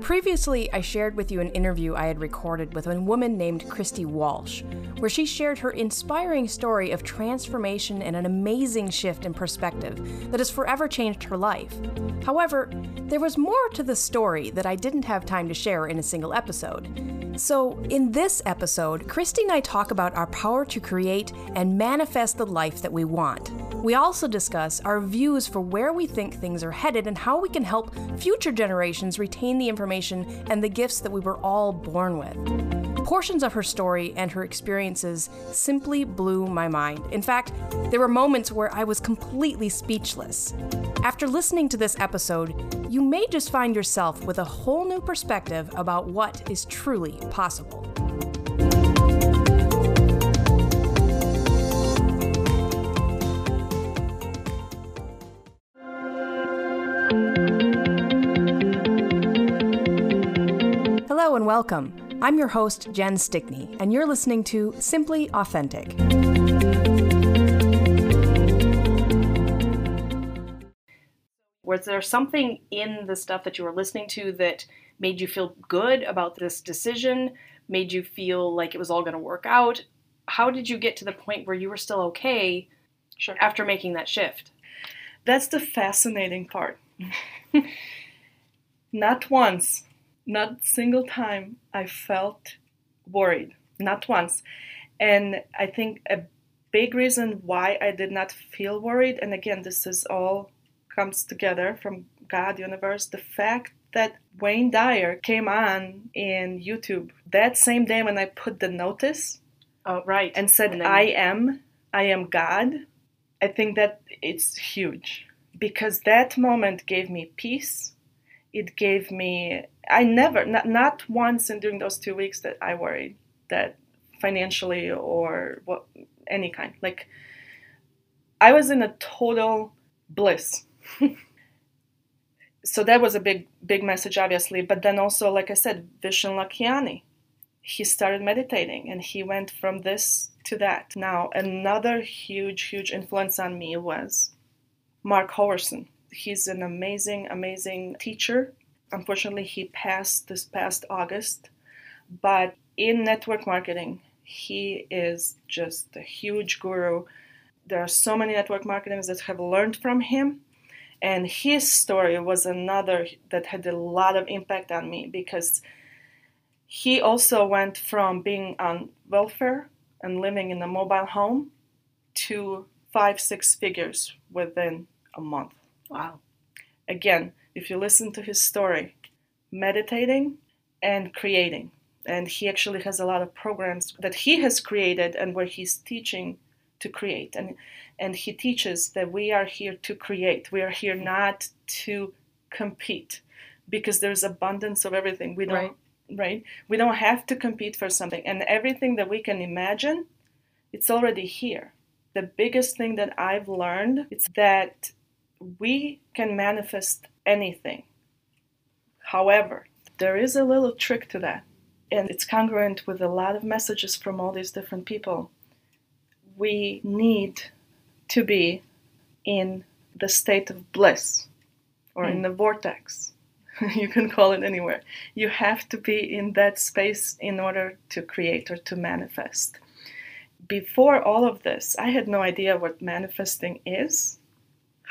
Previously, I shared with you an interview I had recorded with a woman named Christy Walsh, where she shared her inspiring story of transformation and an amazing shift in perspective that has forever changed her life. However, there was more to the story that I didn't have time to share in a single episode. So, in this episode, Christy and I talk about our power to create and manifest the life that we want. We also discuss our views for where we think things are headed and how we can help future generations retain the information and the gifts that we were all born with. Portions of her story and her experiences simply blew my mind. In fact, there were moments where I was completely speechless. After listening to this episode, you may just find yourself with a whole new perspective about what is truly possible. Hello and welcome. I'm your host, Jen Stickney, and you're listening to Simply Authentic. Was there something in the stuff that you were listening to that made you feel good about this decision, made you feel like it was all going to work out? How did you get to the point where you were still okay Sure. after making that shift? That's the fascinating part. not once, not a single time I felt worried. Not once. And I think a big reason why I did not feel worried, and again, this is all comes together from God, universe, the fact that Wayne Dyer came on in YouTube that same day when I put the notice Oh, right. and said, And then- I am, I am God, I think that it's huge because that moment gave me peace. It gave me, I never, not, not once in during those two weeks that I worried that financially or what, any kind. Like, I was in a total bliss. so that was a big, big message, obviously. But then also, like I said, Vishen Lakhiani, he started meditating and he went from this to that. Now, another huge, huge influence on me was Mark Hoverson. He's an amazing, amazing teacher. Unfortunately, he passed this past August, but in network marketing, he is just a huge guru. There are so many network marketers that have learned from him. And his story was another that had a lot of impact on me because he also went from being on welfare and living in a mobile home to five, six figures within a month. Wow. Again, if you listen to his story, meditating and creating. And he actually has a lot of programs that he has created and where he's teaching to create. And, and he teaches that we are here to create, we are here not to compete because there's abundance of everything. We don't Right. right? We don't have to compete for something. And everything that we can imagine, it's already here. The biggest thing that I've learned is that we can manifest anything. However, there is a little trick to that, and it's congruent with a lot of messages from all these different people. We need to be in the state of bliss or in hmm. the vortex. you can call it anywhere. You have to be in that space in order to create or to manifest. Before all of this, I had no idea what manifesting is.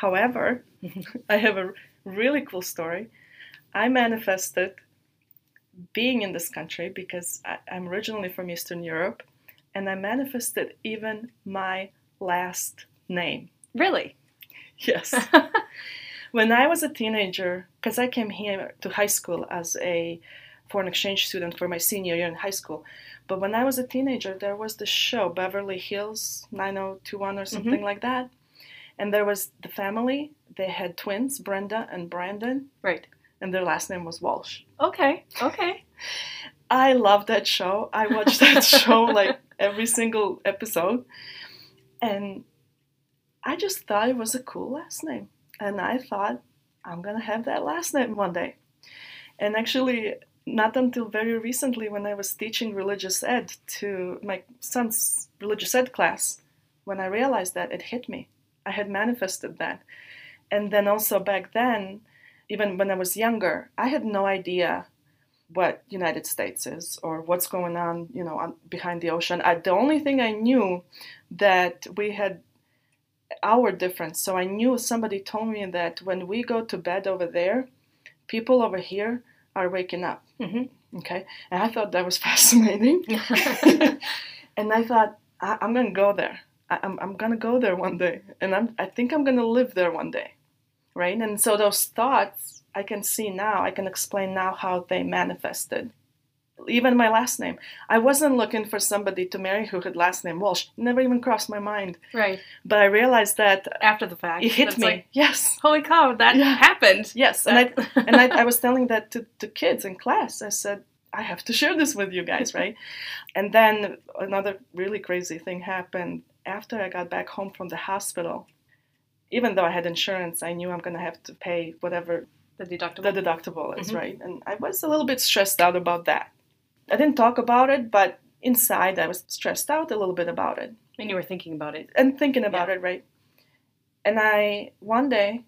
However, I have a really cool story. I manifested being in this country because I, I'm originally from Eastern Europe, and I manifested even my last name. Really? Yes. when I was a teenager, because I came here to high school as a foreign exchange student for my senior year in high school. But when I was a teenager, there was this show, Beverly Hills 9021 or mm-hmm. something like that. And there was the family. They had twins, Brenda and Brandon, Right. and their last name was Walsh. Okay. Okay. I love that show. I watched that show like every single episode. And I just thought it was a cool last name. And I thought, I'm going to have that last name one day. And actually, not until very recently, when I was teaching religious ed to my son's religious ed class, when I realized that, it hit me. I had manifested that. And then also back then, even when I was younger, I had no idea what United States is or what's going on, you know, on, behind the ocean. I, the only thing I knew that we had hour difference. So I knew somebody told me that when we go to bed over there, people over here are waking up. Mm-hmm. Okay, and I thought that was fascinating. and I thought I, am gonna go there. I, I'm I'm gonna go there one day, and I'm I think I'm gonna live there one day, right? And so those thoughts I can see now. I can explain now how they manifested even my last name. I wasn't looking for somebody to marry who had last name Walsh. Never even crossed my mind. Right. But I realized that after the fact, it hit me. Like, yes. Holy cow, that yeah. happened. Yes, and I and I, I was telling that to, to kids in class. I said, I have to share this with you guys, right? and then another really crazy thing happened after I got back home from the hospital. Even though I had insurance, I knew I'm gonna have to pay whatever the deductible. The deductible is mm-hmm. right, and I was a little bit stressed out about that. I didn't talk about it, but inside I was stressed out a little bit about it. And you were thinking about it. And thinking about yeah. it, right? And I, one day,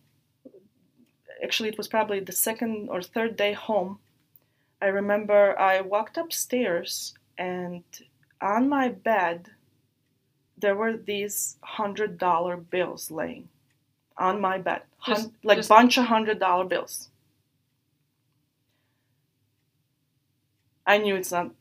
actually, it was probably the second or third day home, I remember I walked upstairs and on my bed, there were these hundred dollar bills laying on my bed, just, like just, bunch of hundred dollar bills. I knew it's not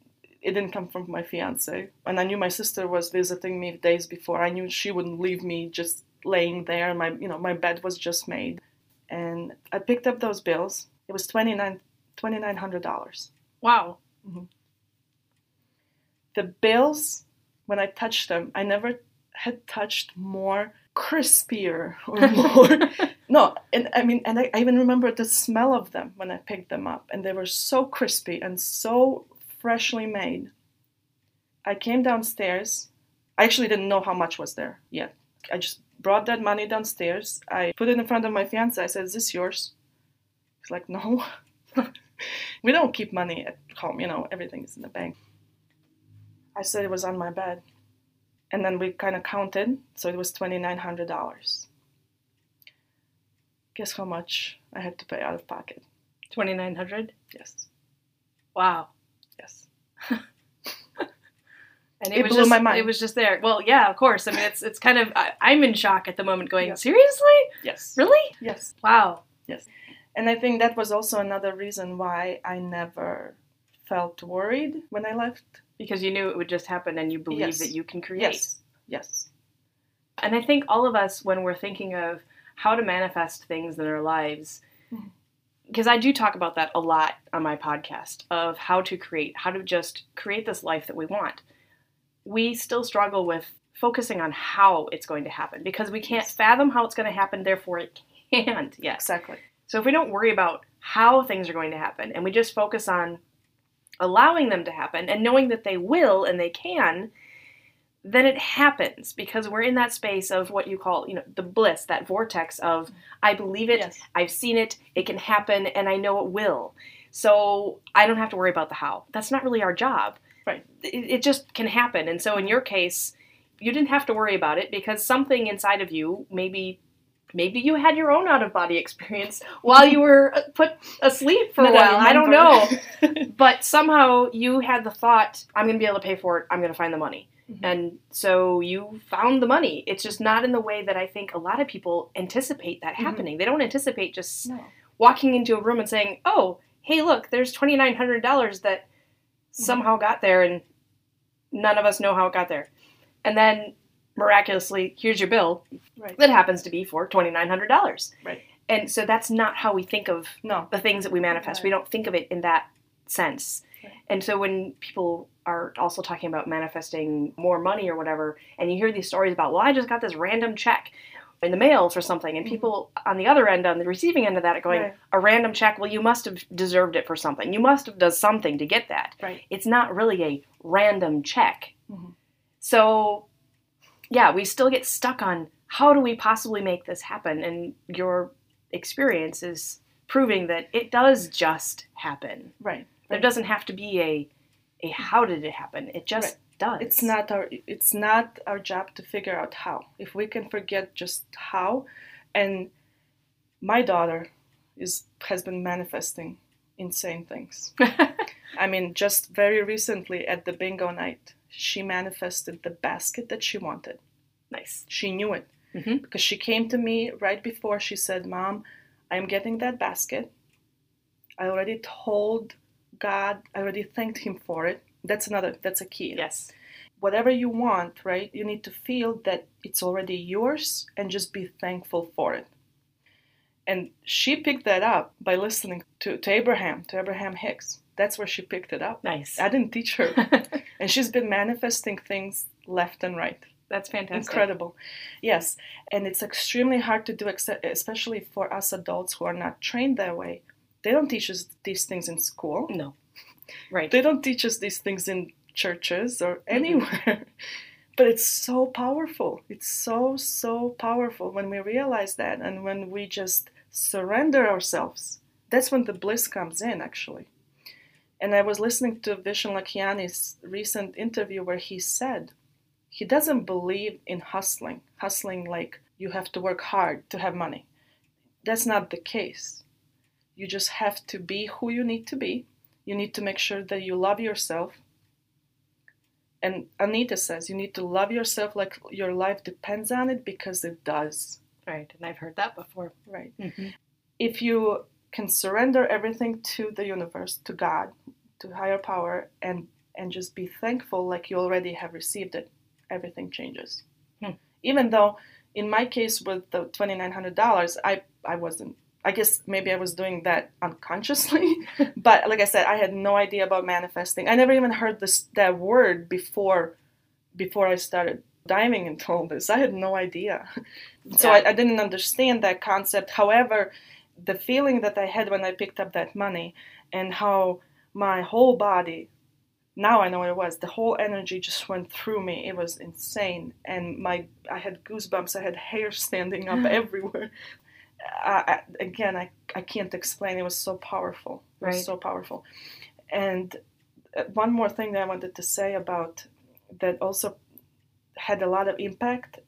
it didn't come from my fiance. And I knew my sister was visiting me days before. I knew she wouldn't leave me just laying there. My you know, my bed was just made. And I picked up those bills. It was twenty nine twenty nine hundred dollars. Wow. Mm-hmm. The bills, when I touched them, I never had touched more crispier or more no and i mean and I, I, even remember the smell of them when i picked them up and they were so crispy and so freshly made. I came downstairs. I actually didn't know how much was there yet. I just brought that money downstairs. I put it in front of my fiance. I said is this yours? He's like no. We don't keep money at home you know everything is in the bank i said it was on my bed and then we kind of counted, so it was $2,900. Guess how much I had to pay out of pocket? 2900 Yes. Wow. Yes. and it, it was blew just, my mind. It was just there. Well, yeah, of course. I mean, it's it's kind of I, am in shock at the moment. Going yes. seriously? Yes. Really? Yes. Wow. Yes. And I think that was also another reason why I never felt worried when I left because you knew it would just happen and you believe yes. that you can create. Yes. Yes. And I think all of us, when we're thinking of how to manifest things in our lives, because mm-hmm. I do talk about that a lot on my podcast of how to create, how to just create this life that we want. We still struggle with focusing on how it's going to happen because we can't fathom how it's going to happen, therefore it can't yet. Exactly. So if we don't worry about how things are going to happen and we just focus on allowing them to happen and knowing that they will and they can, then it happens because we're in that space of what you call, you know, the bliss, that vortex of I believe it, yes. I've seen it, it can happen, and I know it will. So I don't have to worry about the how. That's not really our job. Right. It, it just can happen. And so in your case, you didn't have to worry about it because something inside of you maybe maybe you had your own out of body experience while you were uh, put asleep for a while. I, don't know. but somehow you had the thought, I'm going to be able to pay for it. I'm going to find the money. Mm-hmm. And so you found the money. It's just not in the way that I think a lot of people anticipate that mm-hmm. happening. They don't anticipate just no. walking into a room and saying, "Oh, hey, look, there's $2900 that mm-hmm. somehow got there and none of us know how it got there." And then miraculously, here's your bill right. that happens to be for $2900. Right. And so that's not how we think of no. the things that we manifest. Right. We don't think of it in that sense. Right. And so when people are also talking about manifesting more money or whatever, and you hear these stories about, well, I just got this random check in the mail for something, and mm-hmm. people on the other end, on the receiving end of that, are going, right. a random check, well, you must have deserved it for something. You must have done something to get that. Right. It's not really a random check. Mm-hmm. So yeah, we still get stuck on how do we possibly make this happen? And your experience is proving that it does just happen. Right. There doesn't have to be a a how did it happen. It just right. does. It's not our it's not our job to figure out how. If we can forget just how and my daughter is has been manifesting insane things. I mean, just very recently at the bingo night, she manifested the basket that she wanted. Nice. She knew it Mhm. because she came to me right before she said, Mom, I'm getting that basket. I already told God, I already thanked Him for it. That's another, that's a key. Yes. Whatever you want, right, you need to feel that it's already yours and just be thankful for it. And she picked that up by listening to, to Abraham, to Abraham Hicks. That's where she picked it up. Nice. I didn't teach her. and she's been manifesting things left and right. That's fantastic. Incredible. Yes. And it's extremely hard to do, especially for us adults who are not trained that way. They don't teach us these things in school, No. Right. they don't teach us these things in churches or anywhere. but it's so powerful. It's so, so powerful when we realize that and when we just surrender ourselves. That's when the bliss comes in, actually. And I was listening to Vishen Lakhiani's recent interview where he said he doesn't believe in hustling, hustling like you have to work hard to have money. That's not the case. You just have to be who you need to be. You need to make sure that you love yourself. And Anita says you need to love yourself like your life depends on it because it does. Right. And I've heard that before. Right. Mm-hmm. If you can surrender everything to the universe, to God, to higher power, and and just be thankful like you already have received it, everything changes. Hmm. Even though, in my case with the twenty nine hundred dollars, I I wasn't. I guess maybe I was doing that unconsciously, but like I said, I had no idea about manifesting. I never even heard this that word before before I started diving into all this. I had no idea. So Yeah. I, I didn't understand that concept. However, the feeling that I had when I picked up that money and how my whole body, now I know what it was, the whole energy just went through me. It was insane. And my I had goosebumps, I had hair standing up everywhere. I, I, again, I, I can't explain. It was so powerful. It was Right. so powerful. And uh, one more thing that I wanted to say about that also had a lot of impact.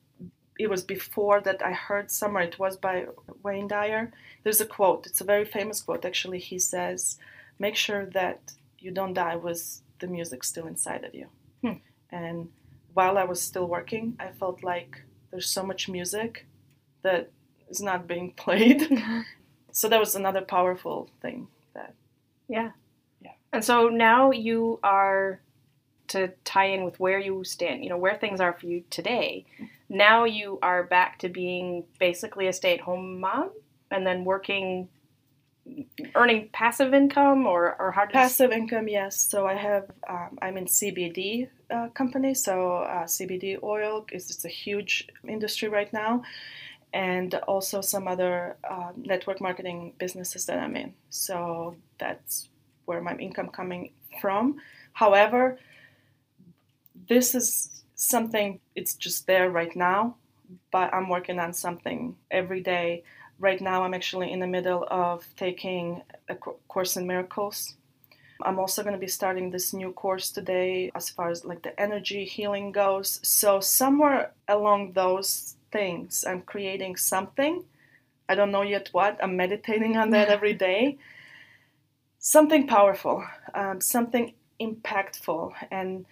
It was before that I heard somewhere, it was by Wayne Dyer. There's a quote, it's a very famous quote actually. He says, Make sure that you don't die with the music still inside of you. Hmm. And while I was still working, I felt like there's so much music that is not being played. so that was another powerful thing that Yeah. Yeah. And so now you are to tie in with where you stand, you know, where things are for you today. Now you are back to being basically a stay-at-home mom and then working earning passive income or or how Passive income, yes. So I have, um, I'm in CBD uh, company. So uh, CBD oil is it's a huge industry right now, and also some other uh, network marketing businesses that I'm in. So that's where my income coming from. However, this is something it's just there right now, but I'm working on something every day. Right now, I'm actually in the middle of taking a co- course in miracles. I'm also going to be starting this new course today as far as like the energy healing goes. So, somewhere along those things, I'm creating something. I don't know yet what. I'm meditating on that every day. Something powerful, um, something impactful. And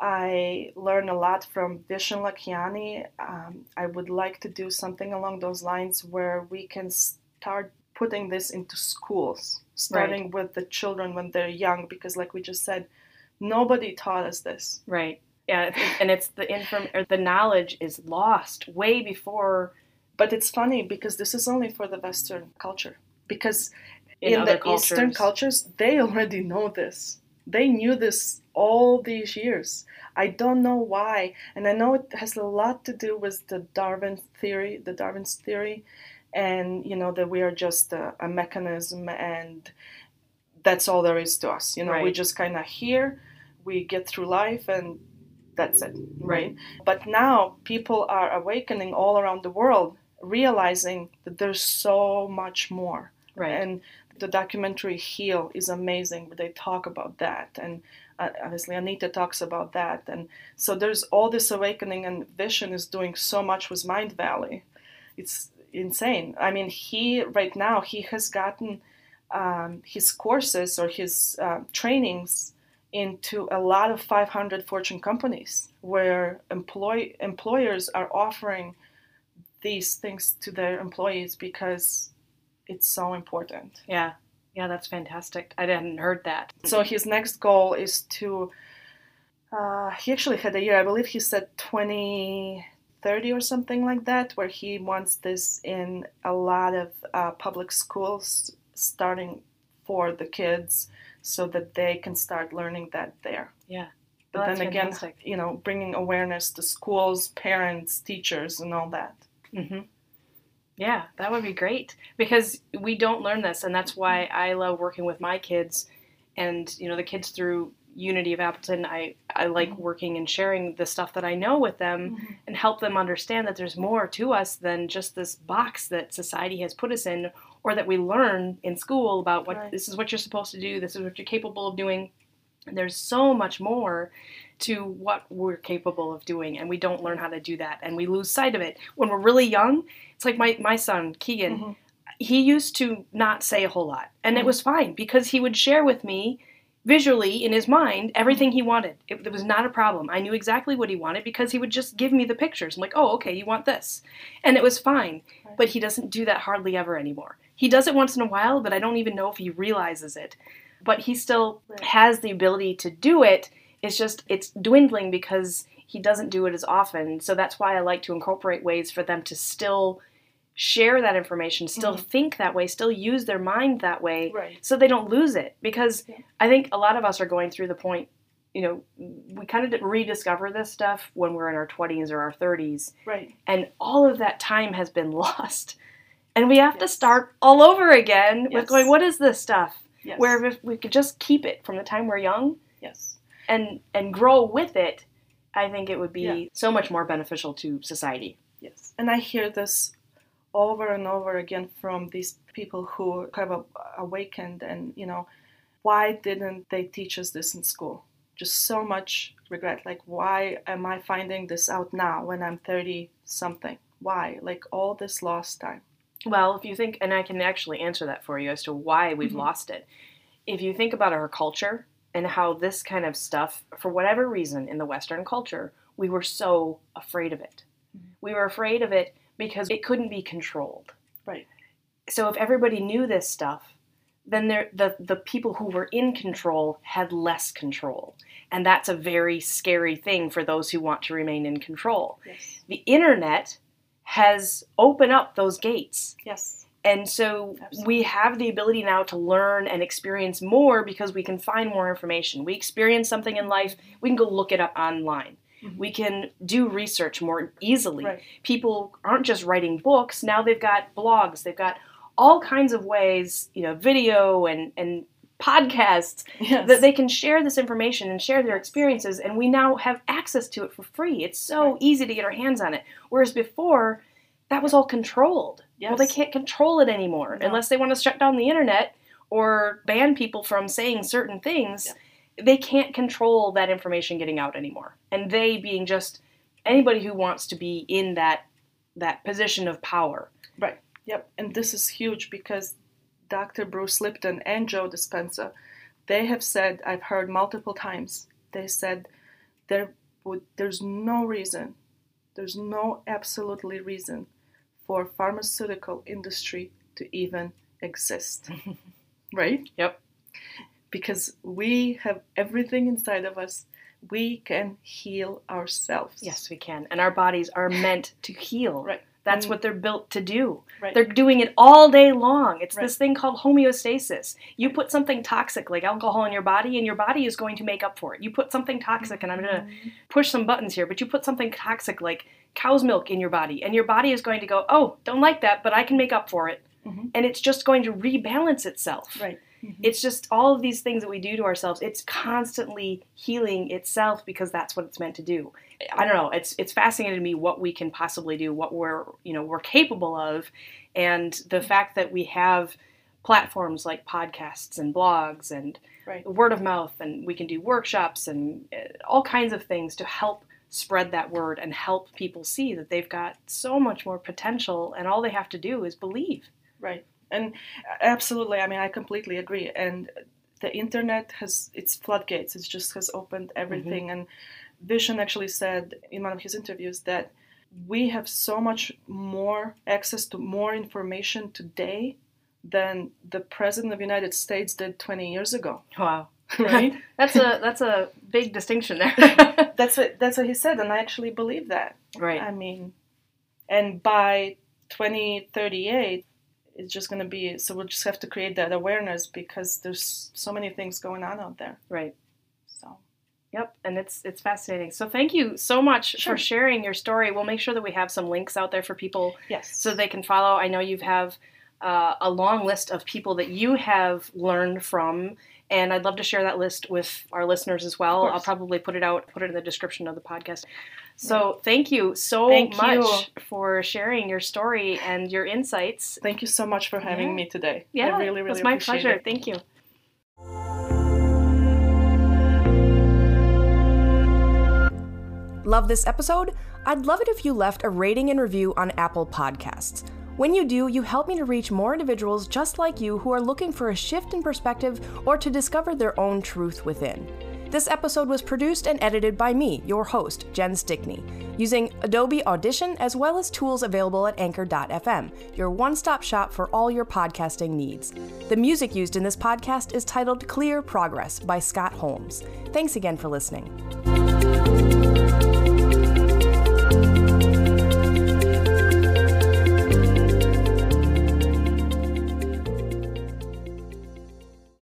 I learn a lot from Vishen Lakhiani. Um, I would like to do something along those lines where we can start putting this into schools, starting with the children when they're young, because, like we just said, nobody taught us this. Right. Yeah, and it's the inform or the knowledge is lost way before But it's funny because this is only for the Western culture. Because in, in, the cultures. Eastern cultures, they already know this. They knew this all these years. I don't know why, and I know it has a lot to do with the Darwin theory, the Darwin's theory, and you know that we are just a, a mechanism, and that's all there is to us. You know, we just kind of here, we get through life, and that's it, Right. right? But now people are awakening all around the world, realizing that there's so much more Right. and the documentary heal is amazing they talk about that and obviously anita talks about that and so there's all this awakening and Vishen is doing so much with Mindvalley it's insane. I mean, he right now he has gotten um, his courses or his uh, trainings into a lot of 500 Fortune companies where employ employers are offering these things to their employees because it's so important. Yeah. Yeah, that's fantastic. I hadn't heard that. So his next goal is to uh, he actually had a year, I believe he said 2030 or something like that, where he wants this in a lot of uh, public schools starting for the kids so that they can start learning that there. Yeah. But Oh, then again, fantastic. you know, bringing awareness to schools, parents, teachers, and all that. hmm Yeah, that would be great because we don't learn this, and that's why I love working with my kids, and you know the kids through Unity of Appleton. I I like mm-hmm. working and sharing the stuff that I know with them mm-hmm. and help them understand that there's more to us than just this box that society has put us in, or that we learn in school about what Right. this is what you're supposed to do, this is what you're capable of doing. And there's so much more to what we're capable of doing, and we don't learn how to do that, and we lose sight of it when we're really young. It's like my my son Keegan. Mhm. He used to not say a whole lot, and it Mhm. was fine because he would share with me visually in his mind everything he wanted. It, it was not a problem. I knew exactly what he wanted because he would just give me the pictures. I'm like, oh, okay, you want this, and it was fine. Right. But he doesn't do that hardly ever anymore. He does it once in a while, but I don't even know if he realizes it. But he still Right. has the ability to do it. It's just it's dwindling because he doesn't do it as often. So that's why I like to incorporate ways for them to still share that information, still Mhm. think that way, still use their mind that way Right. so they don't lose it because Yeah. I think a lot of us are going through the point, you know, we kind of rediscover this stuff when we're in our 20s or our 30s Right. and all of that time has been lost. And we have to Yes. start start all over again with going, what is this stuff? Yes. Where if we could just keep it from the time we're young yes. and and grow with it, I think it would be Yeah. so much more beneficial to society. Yes. And I hear this over and over again from these people who have a, awakened and, you know, why didn't they teach us this in school? Just so much regret. Like, why am I finding this out now when I'm 30 something? Why? Like, all this lost time. Well, if you think, and I can actually answer that for you as to why we've Mhm. lost it. If you think about our culture and how this kind of stuff, for whatever reason in the Western culture, we were so afraid of it. Mhm. We were afraid of it because it couldn't be controlled. Right. So if everybody knew this stuff, then there, the the people who were in control had less control, and that's a very scary thing for those who want to remain in control. Yes. The internet has opened up those gates. Yes. And so Absolutely. we have the ability now to learn and experience more because we can find more information. We experience something in life, we can go look it up online. Mhm. We can do research more easily. Right. People aren't just writing books, now they've got blogs, they've got all kinds of ways, you know, video and, and podcasts Yes. that they can share this information and share their experiences and we now have access to it for free. It's so Right. easy to get our hands on it. Whereas before that was all controlled. Well they can't control it anymore No. unless they want to shut down the internet or ban people from saying certain things. They can't control that information getting out anymore. And they being just anybody who wants to be in that that position of power. Right. Yep, and this is huge because Dr. Bruce Lipton and Joe Dispenza, they have said, I've heard multiple times, they said there would there's no reason, there's no absolutely reason for pharmaceutical industry to even exist. right? Yep. Because we have everything inside of us. We can heal ourselves. yes we can and our bodies are meant to heal Right. That's And- what they're built to do Right. They're doing it all day long. It's Right. this thing called homeostasis. You put something toxic like alcohol in your body, and your body is going to make up for it. You put something toxic, and I'm going to push some buttons here, but you put something toxic like cow's milk in your body, and your body is going to go, oh, don't like that, but I can make up for it. Mhm. And it's just going to rebalance itself. Right. It's just all of these things that we do to ourselves. It's constantly healing itself because that's what it's meant to do. I don't know. It's it's fascinating to me what we can possibly do, what we're you know we're capable of, and the fact that we have platforms like podcasts and blogs and Right. word of mouth, and we can do workshops and uh, all kinds of things to help spread that word and help people see that they've got so much more potential and all they have to do is believe. Right. And absolutely, I mean, I completely agree. And the internet has its floodgates. It just has opened everything. Mm-hmm. And Vishen actually said in one of his interviews that we have so much more access to more information today than the president of the United States did 20 years ago. Wow. Right? that's a that's a big distinction there. that's what that's what he said and I actually believe that. Right. I mean and by 2038 it's just going to be so we'll just have to create that awareness because there's so many things going on out there. Right. So Yep, and it's it's fascinating. So thank you so much sure. for sharing your story. We'll make sure that we have some links out there for people yes. so they can follow. I know you have uh, a long list of people that you have learned from, and I'd love to share that list with our listeners as well. I'll probably put it out, put it in the description of the podcast. So thank you so thank much you. for sharing your story and your insights. Thank you so much for having yeah. me today. Yeah, I really, really it was my pleasure. It. Thank you. Love this episode? I'd love it if you left a rating and review on Apple Podcasts. When you do, you help me to reach more individuals just like you who are looking for a shift in perspective or to discover their own truth within. This episode was produced and edited by me, your host, Jen Stickney, using Adobe Audition as well as tools available at Anchor.fm, your one stop shop for all your podcasting needs. The music used in this podcast is titled Clear Progress by Scott Holmes. Thanks again for listening.